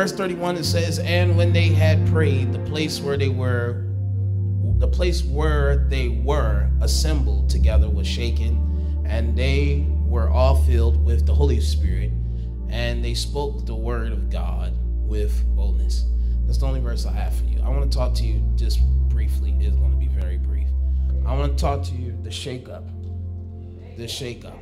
verse 31 it says, And when they had prayed, the place where they were the place where they were assembled together was shaken, and they were all filled with the Holy Spirit, and they spoke the word of God with boldness. That's the only verse I have for you. I want to talk to you just briefly. It's going to be very brief. I want to talk to you the shake up. The shake up.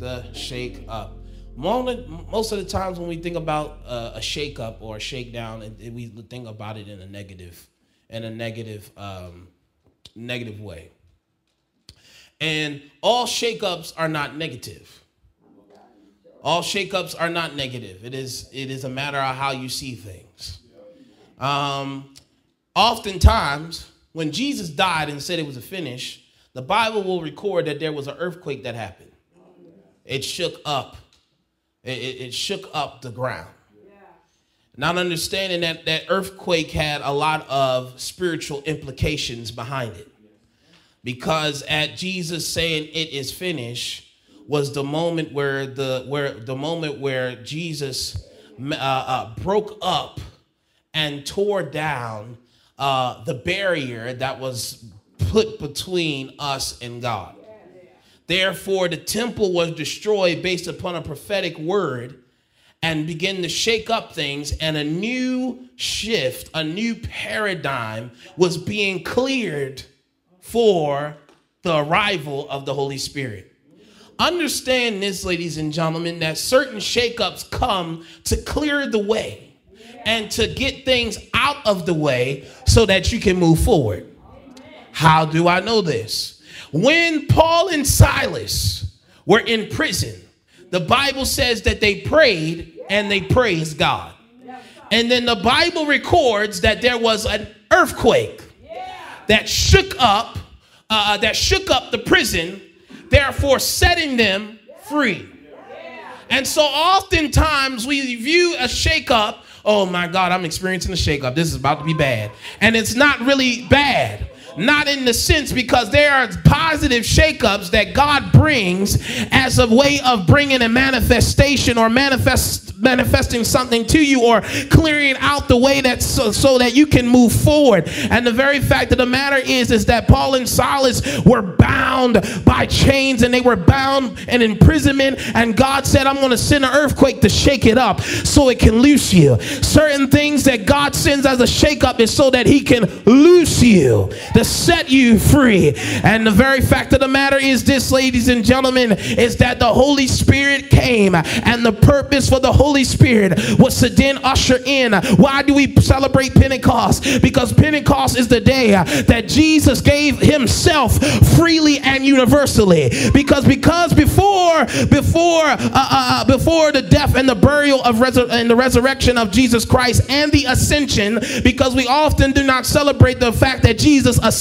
The shake up. Most of the times when we think about a shake up or a shakedown, we think about it in a negative in a negative, um, negative way. And all shakeups are not negative. All shakeups are not negative. It is, it is a matter of how you see things. Um, oftentimes, when Jesus died and said it was a finish, the Bible will record that there was an earthquake that happened. It shook up. It, it, shook up the ground. Not understanding that that earthquake had a lot of spiritual implications behind it. Because at Jesus saying it is finished was the moment where the where the moment where Jesus uh, uh, broke up and tore down uh, the barrier that was put between us and God. Therefore, the temple was destroyed based upon a prophetic word and begin to shake up things, and a new shift, a new paradigm was being cleared for the arrival of the Holy Spirit. Understand this, ladies and gentlemen, that certain shakeups come to clear the way and to get things out of the way so that you can move forward. How do I know this? When Paul and Silas were in prison, the Bible says that they prayed and they praised God. And then the Bible records that there was an earthquake that shook up, uh, that shook up the prison, therefore setting them free. And so oftentimes we view a shakeup, oh my God, I'm experiencing a shakeup. This is about to be bad. And it's not really bad not in the sense because there are positive shakeups that God brings as a way of bringing a manifestation or manifest manifesting something to you or clearing out the way that so, so that you can move forward. And the very fact of the matter is is that Paul and Silas were bound by chains and they were bound and imprisonment and God said I'm going to send an earthquake to shake it up so it can loose you. Certain things that God sends as a shakeup is so that he can loose you. The set you free. And the very fact of the matter is this, ladies and gentlemen, is that the Holy Spirit came and the purpose for the Holy Spirit was to then usher in. Why do we celebrate Pentecost? Because Pentecost is the day that Jesus gave himself freely and universally. Because because before before uh, uh, uh before the death and the burial of resur- and the resurrection of Jesus Christ and the ascension, because we often do not celebrate the fact that Jesus ascended.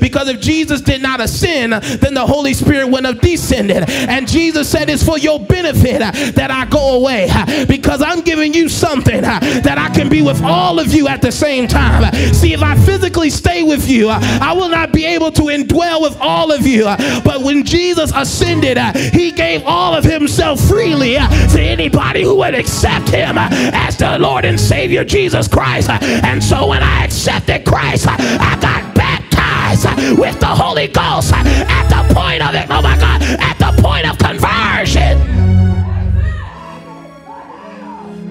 Because if Jesus did not ascend, then the Holy Spirit wouldn't have descended. And Jesus said, It's for your benefit that I go away because I'm giving you something that I can be with all of you at the same time. See, if I physically stay with you, I will not be able to indwell with all of you. But when Jesus ascended, he gave all of himself freely to anybody who would accept him as the Lord and Savior Jesus Christ. And so when I accepted Christ, I got baptized with the Holy Ghost at the point of it. Oh my God, at the point of conversion.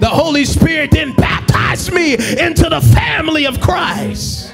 The Holy Spirit then baptized me into the family of Christ.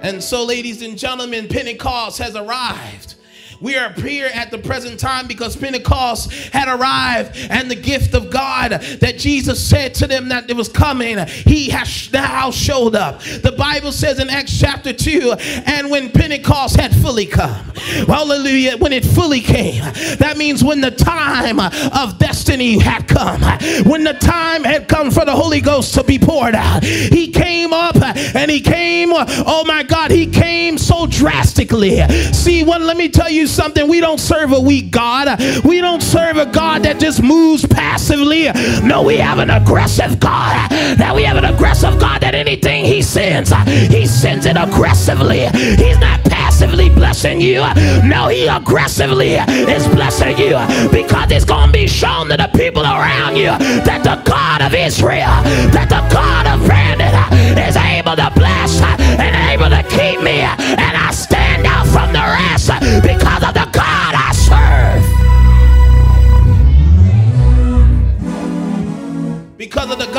And so, ladies and gentlemen, Pentecost has arrived. We are here at the present time because Pentecost had arrived and the gift of God that Jesus said to them that it was coming, he has now showed up. The Bible says in Acts chapter 2, and when Pentecost had fully come, hallelujah, when it fully came, that means when the time of destiny had come, when the time had come for the Holy Ghost to be poured out, he came up and he came, oh my God, he came so drastically. See, one, let me tell you you something. We don't serve a weak God. We don't serve a God that just moves passively. No, we have an aggressive God. That we have an aggressive God that anything He sends, He sends it aggressively. He's not passively blessing you. No, He aggressively is blessing you because it's going to be shown to the people around you that the God of Israel, that the God of Brandon is able to bless and able to keep me. And I stand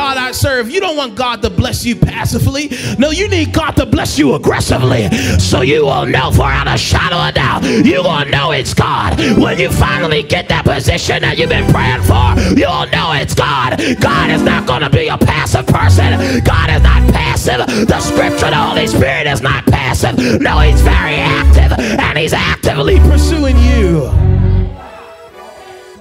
God I serve. You don't want God to bless you passively. No, you need God to bless you aggressively. So you will know for out of shadow of doubt. You will know it's God. When you finally get that position that you've been praying for, you'll know it's God. God is not going to be a passive person. God is not passive. The scripture, the Holy Spirit is not passive. No, he's very active and he's actively pursuing you.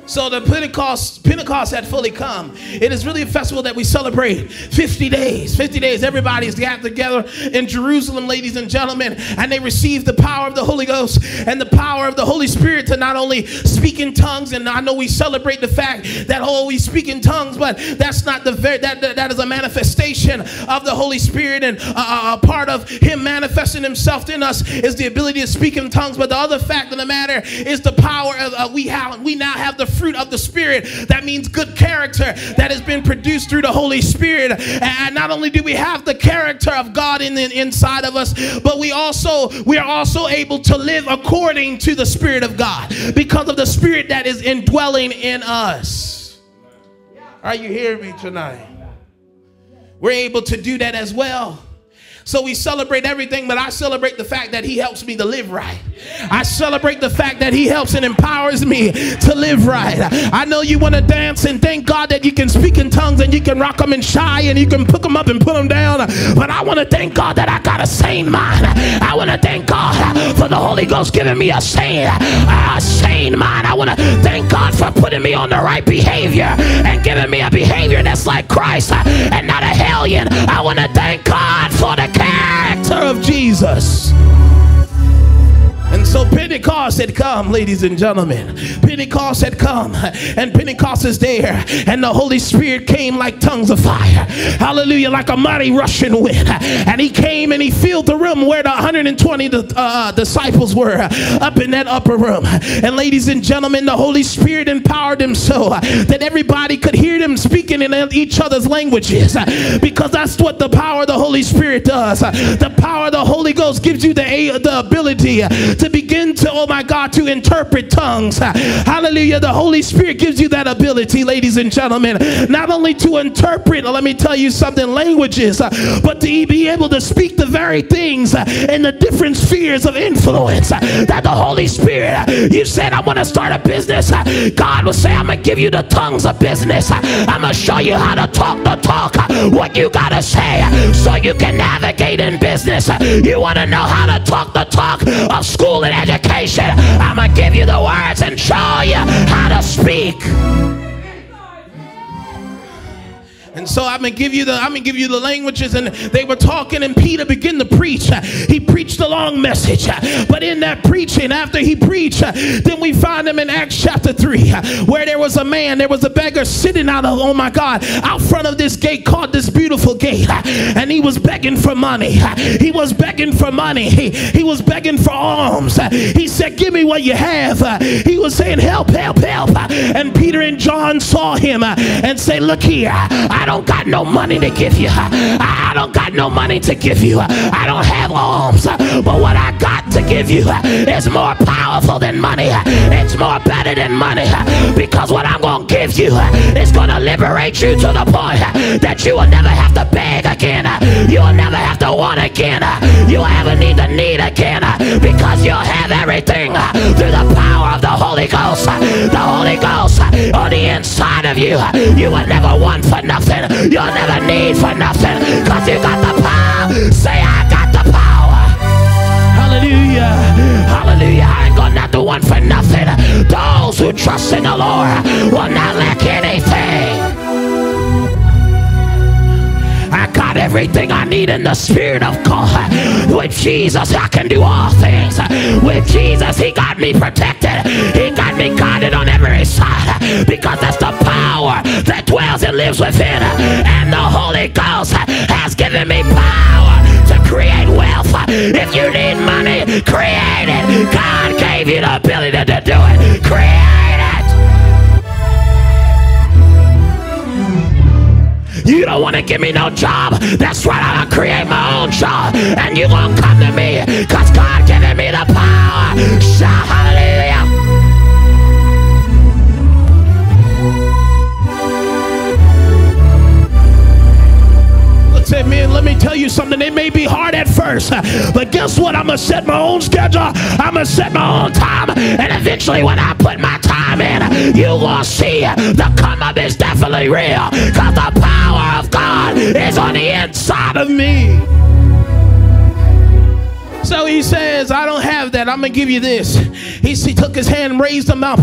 So the Pentecost, Pentecost had fully come. It is really a festival that we celebrate 50 days. 50 days, everybody's gathered together in Jerusalem, ladies and gentlemen, and they receive the power of the Holy Ghost and the power of the Holy Spirit to not only speak in tongues, and I know we celebrate the fact that oh, we speak in tongues, but that's not the very that, that, that is a manifestation of the Holy Spirit, and a part of Him manifesting Himself in us is the ability to speak in tongues. But the other fact of the matter is the power of uh, we have we now have the fruit of the Spirit. That means good character that has been produced through the Holy Spirit. And not only do we have the character of God in the inside of us, but we also we are also able to live according to the Spirit of God because of the Spirit that is indwelling in us. Are you hearing me tonight? We're able to do that as well. So we celebrate everything, but I celebrate the fact that He helps me to live right. I celebrate the fact that He helps and empowers me to live right. I know you want to dance and thank God that you can speak in tongues and you can rock them and shy and you can pick them up and put them down. But I want to thank God that I got a sane mind. I want to thank God for the Holy Ghost giving me a sane, a sane mind. I want to thank God for putting me on the right behavior and giving me a behavior that's like Christ and not a hellion. I want to thank God for the character of Jesus. And so Pentecost had come, ladies and gentlemen. Pentecost had come, and Pentecost is there, and the Holy Spirit came like tongues of fire. Hallelujah, like a mighty rushing wind. And he came and he filled the room where the 120 uh, disciples were up in that upper room. And ladies and gentlemen, the Holy Spirit empowered them so that everybody could hear them speaking in each other's languages because that's what the power of the Holy Spirit does. The power of the Holy Ghost gives you the, the ability to begin to, oh my God, to interpret tongues. Hallelujah. The Holy Spirit gives you that ability, ladies and gentlemen, not only to interpret, let me tell you something, languages, but to be able to speak the very things in the different spheres of influence that the Holy Spirit, you said, I want to start a business. God will say, I'm going to give you the tongues of business. I'm going to show you how to talk the talk, what you got to say, so you can navigate in business. You want to know how to talk the talk of school and education. I'm to give you the words and show you how to speak. And so I'm gonna give you the I'm gonna give you the languages, and they were talking, and Peter began to preach. He preached a long message, but in that preaching, after he preached, then we find him in Acts chapter three, where there was a man, there was a beggar sitting out of oh my God, out front of this gate called this beautiful gate, and he was begging for money. He was begging for money. He, he was begging for alms. He said, "Give me what you have." He was saying, "Help, help, help!" And Peter and John saw him and say, "Look here." I I don't got no money to give you. I don't got no money to give you. I don't have alms. But what I got to give you is more powerful than money. It's more better than money. Because what I'm to give you is to liberate you to the point that you will never have to beg again. You will never have to want again. You will ever need to need again. Because you'll have everything through the power of the Holy Ghost. The Holy Ghost on the inside of you. You will never want for nothing. You'll never need for nothing. Because you got the power. Say, I got the power. Hallelujah. Hallelujah. I ain't got nothing one for nothing. Those who trust in the Lord will not lack anything. Got everything I need in the Spirit of God. With Jesus, I can do all things. With Jesus, He got me protected. He got me guarded on every side because that's the power that dwells and lives within. And the Holy Ghost has given me power to create wealth. If you need money, create it. God gave you the ability to do it. Create it. You don't want to give me no job. That's right, I'm gonna create my own job. And you gonna come to me, cause God giving me the power. Shout hallelujah. said, man, let me tell you something. It may be hard at first, but guess what? I'm going to set my own schedule. I'm going to set my own time. And eventually, when I put my time in, you will see the come up is definitely real. Because the God is on the inside of me. So he says, I don't have that. I'm going to give you this. He, he took his hand, raised him up,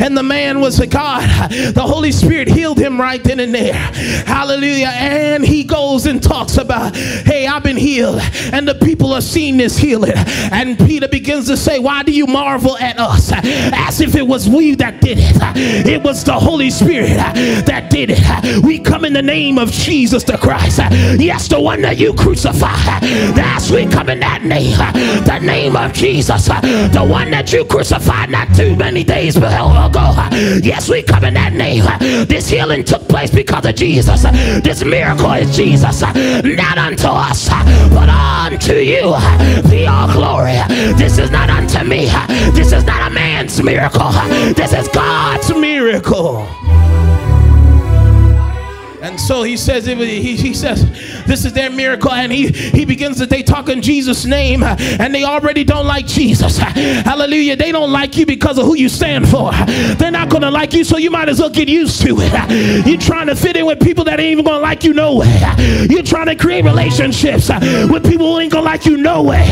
and the man was a God. The Holy Spirit healed him right then and there. Hallelujah. And he goes and talks about, hey, I've been healed. And the people are seeing this healing. And Peter begins to say, why do you marvel at us? As if it was we that did it. It was the Holy Spirit that did it. We come in the name of Jesus the Christ. Yes, the one that you crucified. That's we come in that name the name of Jesus, the one that you crucified not too many days ago. Yes, we come in that name. This healing took place because of Jesus. This miracle is Jesus, not unto us, but unto you. Be all glory. This is not unto me. This is not a man's miracle. This is God's miracle. And so he says, he, he says, this is their miracle. And he, he begins to, they talk in Jesus' name and they already don't like Jesus. Hallelujah. They don't like you because of who you stand for. They're not going to like you, so you might as well get used to it. You're trying to fit in with people that ain't even going to like you no way. You're trying to create relationships with people who ain't going to like you no way.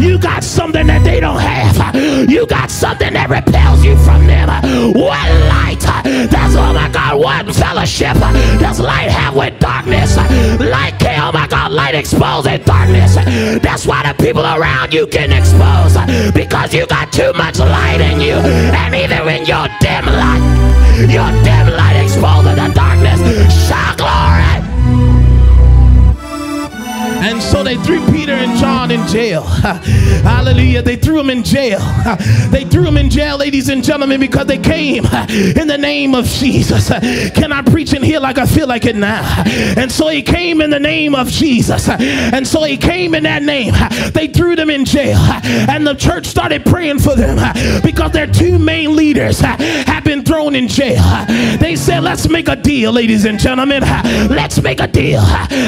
You got something that they don't have. You got something that repels you from them. What light? That's, oh my God, what fellowship? That's light light have with darkness. Light oh my God, light exposes darkness. That's why the people around you can expose because you got too much light in you. And even in your dim light, your dim light exposes the darkness. Shout glory. And so they threw Peter and John in jail. Hallelujah. They threw them in jail. They threw them in jail, ladies and gentlemen, because they came in the name of Jesus. Can I preach in here like I feel like it now? And so he came in the name of Jesus. And so he came in that name. They threw them in jail. And the church started praying for them because their two main leaders have been thrown in jail. They said, let's make a deal, ladies and gentlemen. Let's make a deal.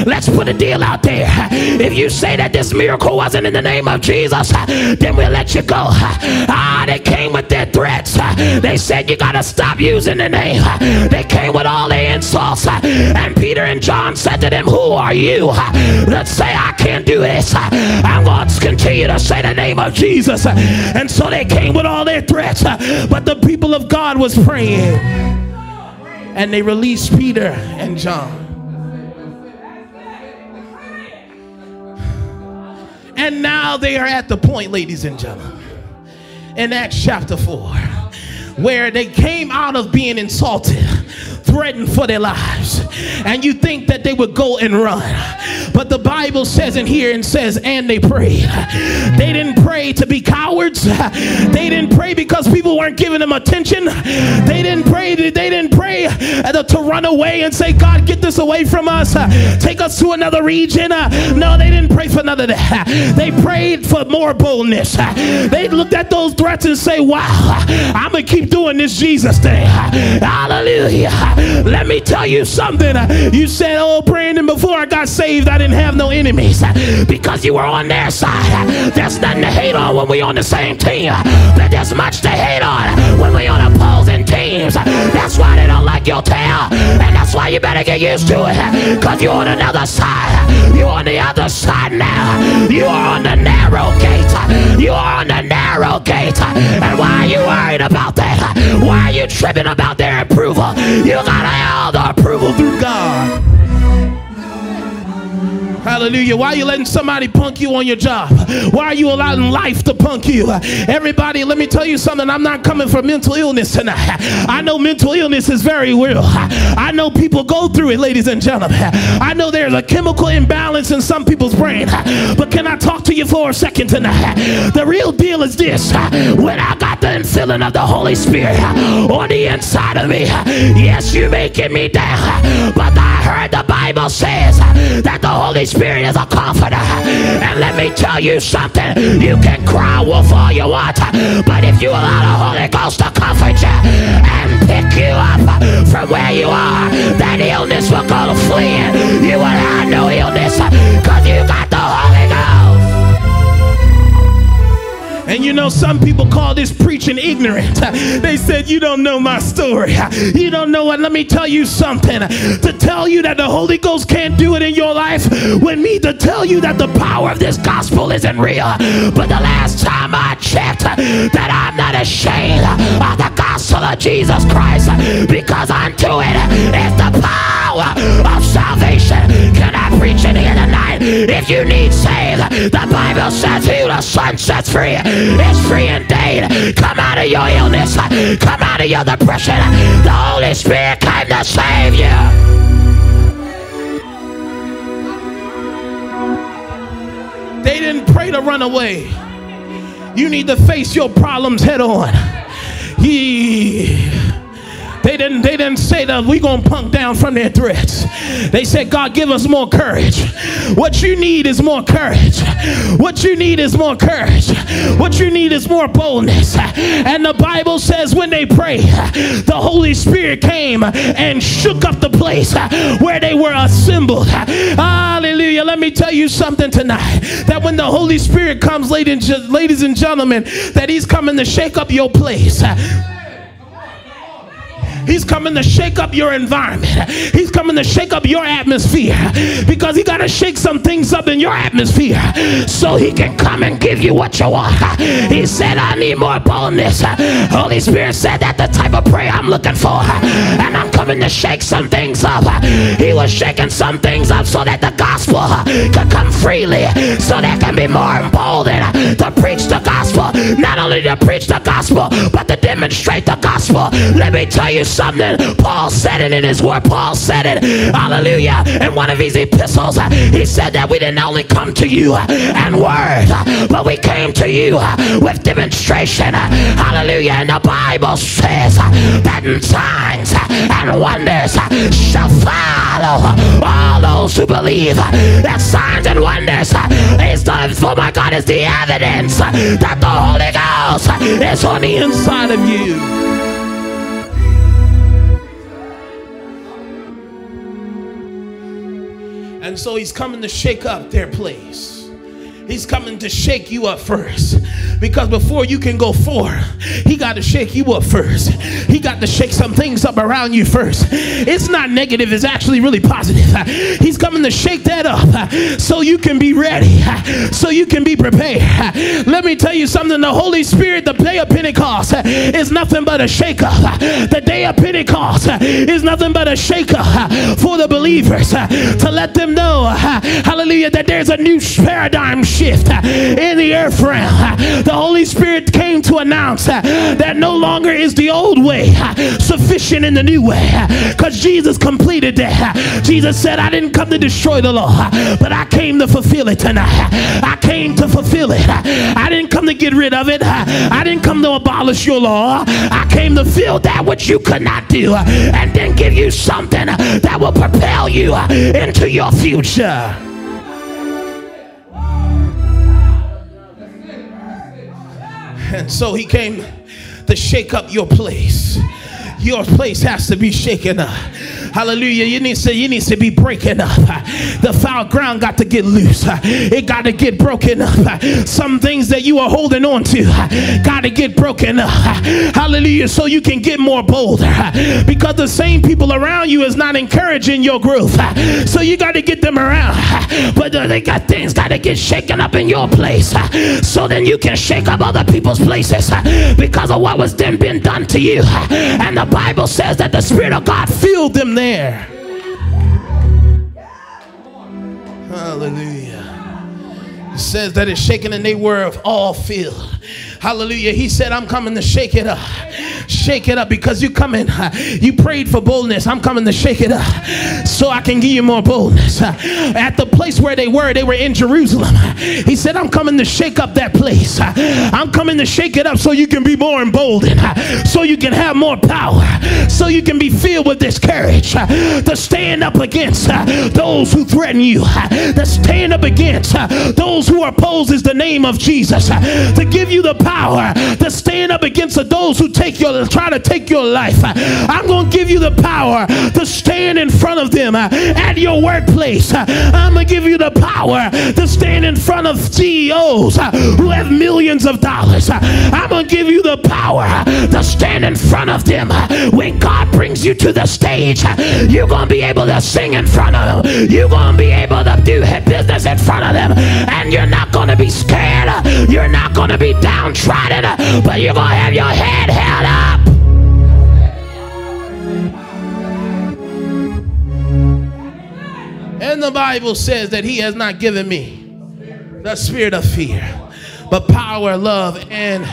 Let's put a deal out there. If you say that this miracle wasn't in the name of Jesus, then we'll let you go. Ah, they came with their threats. They said you gotta stop using the name. They came with all the insults. And Peter and John said to them, Who are you? Let's say I can't do this. I'm going to continue to say the name of Jesus. And so they came with all their threats. But the people of God was praying. And they released Peter and John. And now they are at the point, ladies and gentlemen, in Acts chapter 4, where they came out of being insulted threatened for their lives. And you think that they would go and run. But the Bible says in here and says, and they prayed. They didn't pray to be cowards. They didn't pray because people weren't giving them attention. They didn't pray, they didn't pray to run away and say, God, get this away from us. Take us to another region. No, they didn't pray for none of that. They prayed for more boldness. They looked at those threats and say, wow, I'm going to keep doing this Jesus thing. Hallelujah. Let me tell you something. You said, Oh, Brandon, before I got saved, I didn't have no enemies because you were on their side. There's nothing to hate on when we're on the same team, but there's much to hate on when we're on opposing teams. That's why they don't like your tail, and that's why you better get used to it because you're on another side. You're on the other side now. You are on the narrow gate. You are on the narrow gate. And why are you worried about that? You tripping about their approval? You gotta have the approval through God. Hallelujah. Why are you letting somebody punk you on your job? Why are you allowing life to punk you? Everybody, let me tell you something. I'm not coming for mental illness tonight. I know mental illness is very real. I know people go through it, ladies and gentlemen. I know there's a chemical imbalance in some people's brain. But can I talk to you for a second tonight? The real deal is this. When I got the infilling of the Holy Spirit on the inside of me, yes, you're making me down. But I heard the Bible says that the Holy Spirit is a comforter. And let me tell you something. You can cry wolf all you want, but if you allow the Holy Ghost to comfort you and pick you up from where you are, that illness will go fleeing. You will have no illness you know, some people call this preaching ignorant. They said, You don't know my story. You don't know what. Let me tell you something. To tell you that the Holy Ghost can't do it in your life would mean to tell you that the power of this gospel isn't real. But the last time I checked, that I'm not ashamed of the gospel of Jesus Christ because unto it is the power of salvation. Can I preach it here tonight? If you need saved, the Bible says, Who the Son sets free it's free indeed. Come out of your illness. Come out of your depression. The Holy Spirit came to save you. They didn't pray to run away. You need to face your problems head on. Yeah. They didn't, they didn't say that we gonna punk down from their threats. They said, God, give us more courage. What you need is more courage. What you need is more courage. What you need is more boldness. And the Bible says when they prayed, the Holy Spirit came and shook up the place where they were assembled. Hallelujah. Let me tell you something tonight. That when the Holy Spirit comes, ladies and gentlemen, that he's coming to shake up your place. He's coming to shake up your environment. He's coming to shake up your atmosphere because he got to shake some things up in your atmosphere so he can come and give you what you want. He said, I need more boldness. Holy Spirit said that the type of prayer I'm looking for. And I'm coming to shake some things up. He was shaking some things up so that the gospel could come freely, so there can be more emboldened to preach the gospel. Not only to preach the gospel, but to demonstrate the gospel. Let me tell you something. Paul said it in his word. Paul said it. Hallelujah. In one of his epistles, he said that we didn't only come to you and word, but we came to you with demonstration. Hallelujah. And the Bible says that signs and wonders shall follow all those who believe. That signs and wonders is the, for my God, is the evidence that the Holy Ghost is on the inside of you. And so he's coming to shake up their place. He's coming to shake you up first. Because before you can go forward, he got to shake you up first. He got to shake some things up around you first. It's not negative, it's actually really positive. He's coming to shake that up so you can be ready, so you can be prepared. Let me tell you something the Holy Spirit, the day of Pentecost, is nothing but a shake up. The day of Pentecost is nothing but a shake up for the believers to let them know, hallelujah, that there's a new paradigm shift in the earth realm. The Holy Spirit came to announce that no longer is the old way sufficient in the new way because Jesus completed that. Jesus said, I didn't come to destroy the law, but I came to fulfill it tonight. I came to fulfill it. I didn't come to get rid of it. I didn't come to abolish your law. I came to fill that which you could not do and then give you something that will propel you into your future. And so he came to shake up your place. Your place has to be shaken up. Hallelujah. You need to you need to be breaking up. The foul ground got to get loose. It got to get broken up. Some things that you are holding on to got to get broken up. Hallelujah. So you can get more bolder. Because the same people around you is not encouraging your growth. So you got to get them around. But they got things got to get shaken up in your place. So then you can shake up other people's places because of what was then been done to you. And the Bible says that the Spirit of God filled them there Hallelujah. It says that it's shaken and they were of all filled. Hallelujah. He said, I'm coming to shake it up. Shake it up because you coming. You prayed for boldness. I'm coming to shake it up so I can give you more boldness. At the place where they were, they were in Jerusalem. He said, I'm coming to shake up that place. I'm coming to shake it up so you can be more emboldened, so you can have more power, so you can be filled with this courage to stand up against those who threaten you, to stand up against those who opposes the name of Jesus, to give you the power to stand up against those who take your try to take your life. I'm going to give you the power to stand in front of them at your workplace. I'm going to give you the power to stand in front of CEOs who have millions of dollars. I'm going to give you the power to stand in front of them when God brings you to the stage. You're going to be able to sing in front of them. You're going to be able to do business in front of them. And you're not going to be scared. You're not going to be downtrodden, but you're going to have your head held up. And the Bible says that He has not given me the spirit of fear, but power, love, and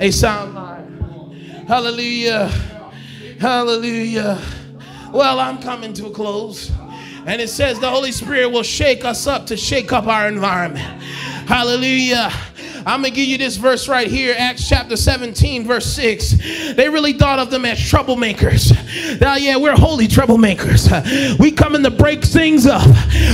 a sound mind. Hallelujah. Hallelujah. Well, I'm coming to a close. And it says the Holy Spirit will shake us up to shake up our environment. Hallelujah. I'm going to give you this verse right here, Acts chapter 17, verse 6. They really thought of them as troublemakers. Now, yeah, we're holy troublemakers. We come in to break things up.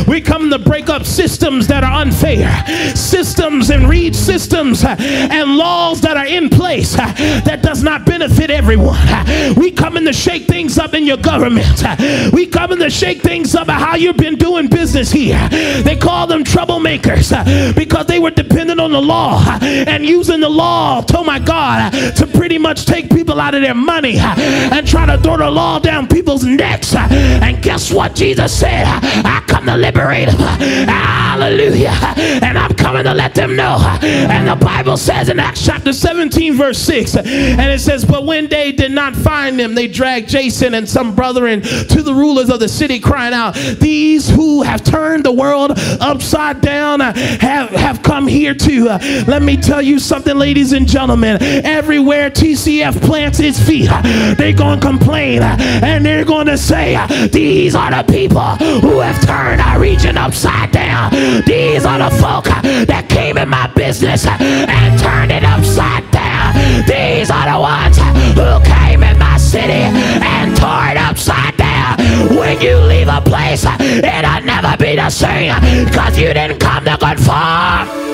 We come in to break up systems that are unfair, systems and read systems and laws that are in place that does not benefit everyone. We come in to shake things up in your government. We come in to shake things up about how you've been doing business here. They call them troublemakers because they were dependent on the law and using the law, oh my God, to pretty much take people out of their money and try to throw the law down people's necks. And guess what? Jesus said, I come to liberate them. Hallelujah. And I'm coming to let them know. And the Bible says in Acts chapter 17, verse 6, and it says, But when they did not find them, they dragged Jason and some brethren to the rulers of the city, crying out, These who have turned the world upside down have, have come here to let me tell you something, ladies and gentlemen. Everywhere TCF plants its feet, they're going to complain and they're going to say, These are the people who have turned our region upside down. These are the folk that came in my business and turned it upside down. These are the ones who came in my city and tore it upside down. When you leave a place, it'll never be the same because you didn't come to conform.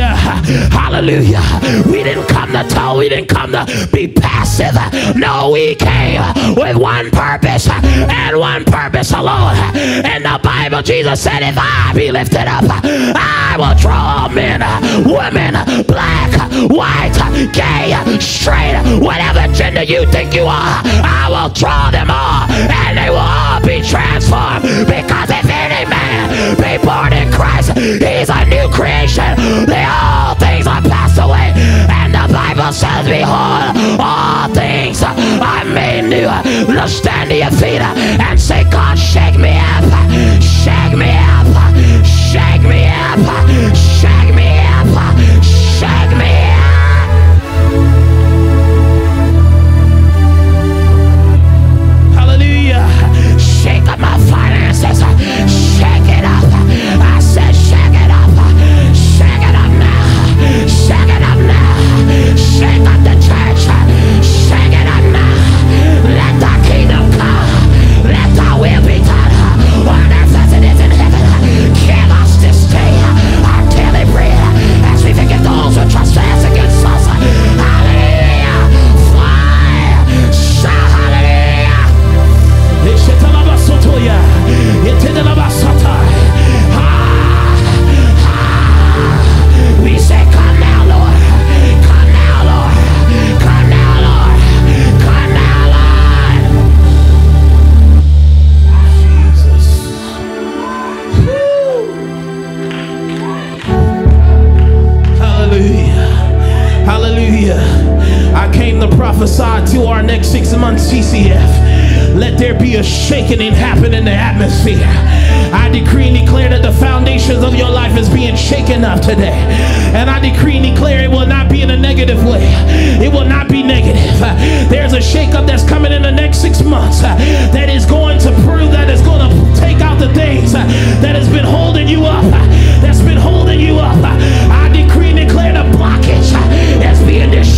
Hallelujah. Hallelujah. We didn't come to tell, we didn't come to be passive. No, we came with one purpose and one purpose alone. In the Bible, Jesus said, If I be lifted up, I will draw men, women, black, white, gay, straight, whatever gender you think you are. I will draw them all and they will all be transformed because if any man be born in Christ, he's a new creation. The all things are passed away. And the Bible says, Behold, all things are made new. Now stand to your feet and say, God, shake me up. be a shaking happen in the atmosphere. I decree and declare that the foundations of your life is being shaken up today. And I decree and declare it will not be in a negative way. It will not be negative. There's a shakeup that's coming in the next six months that is going to prove that it's going to take out the things that has been holding you up. That's been holding you up. I decree and declare the blockage is being destroyed.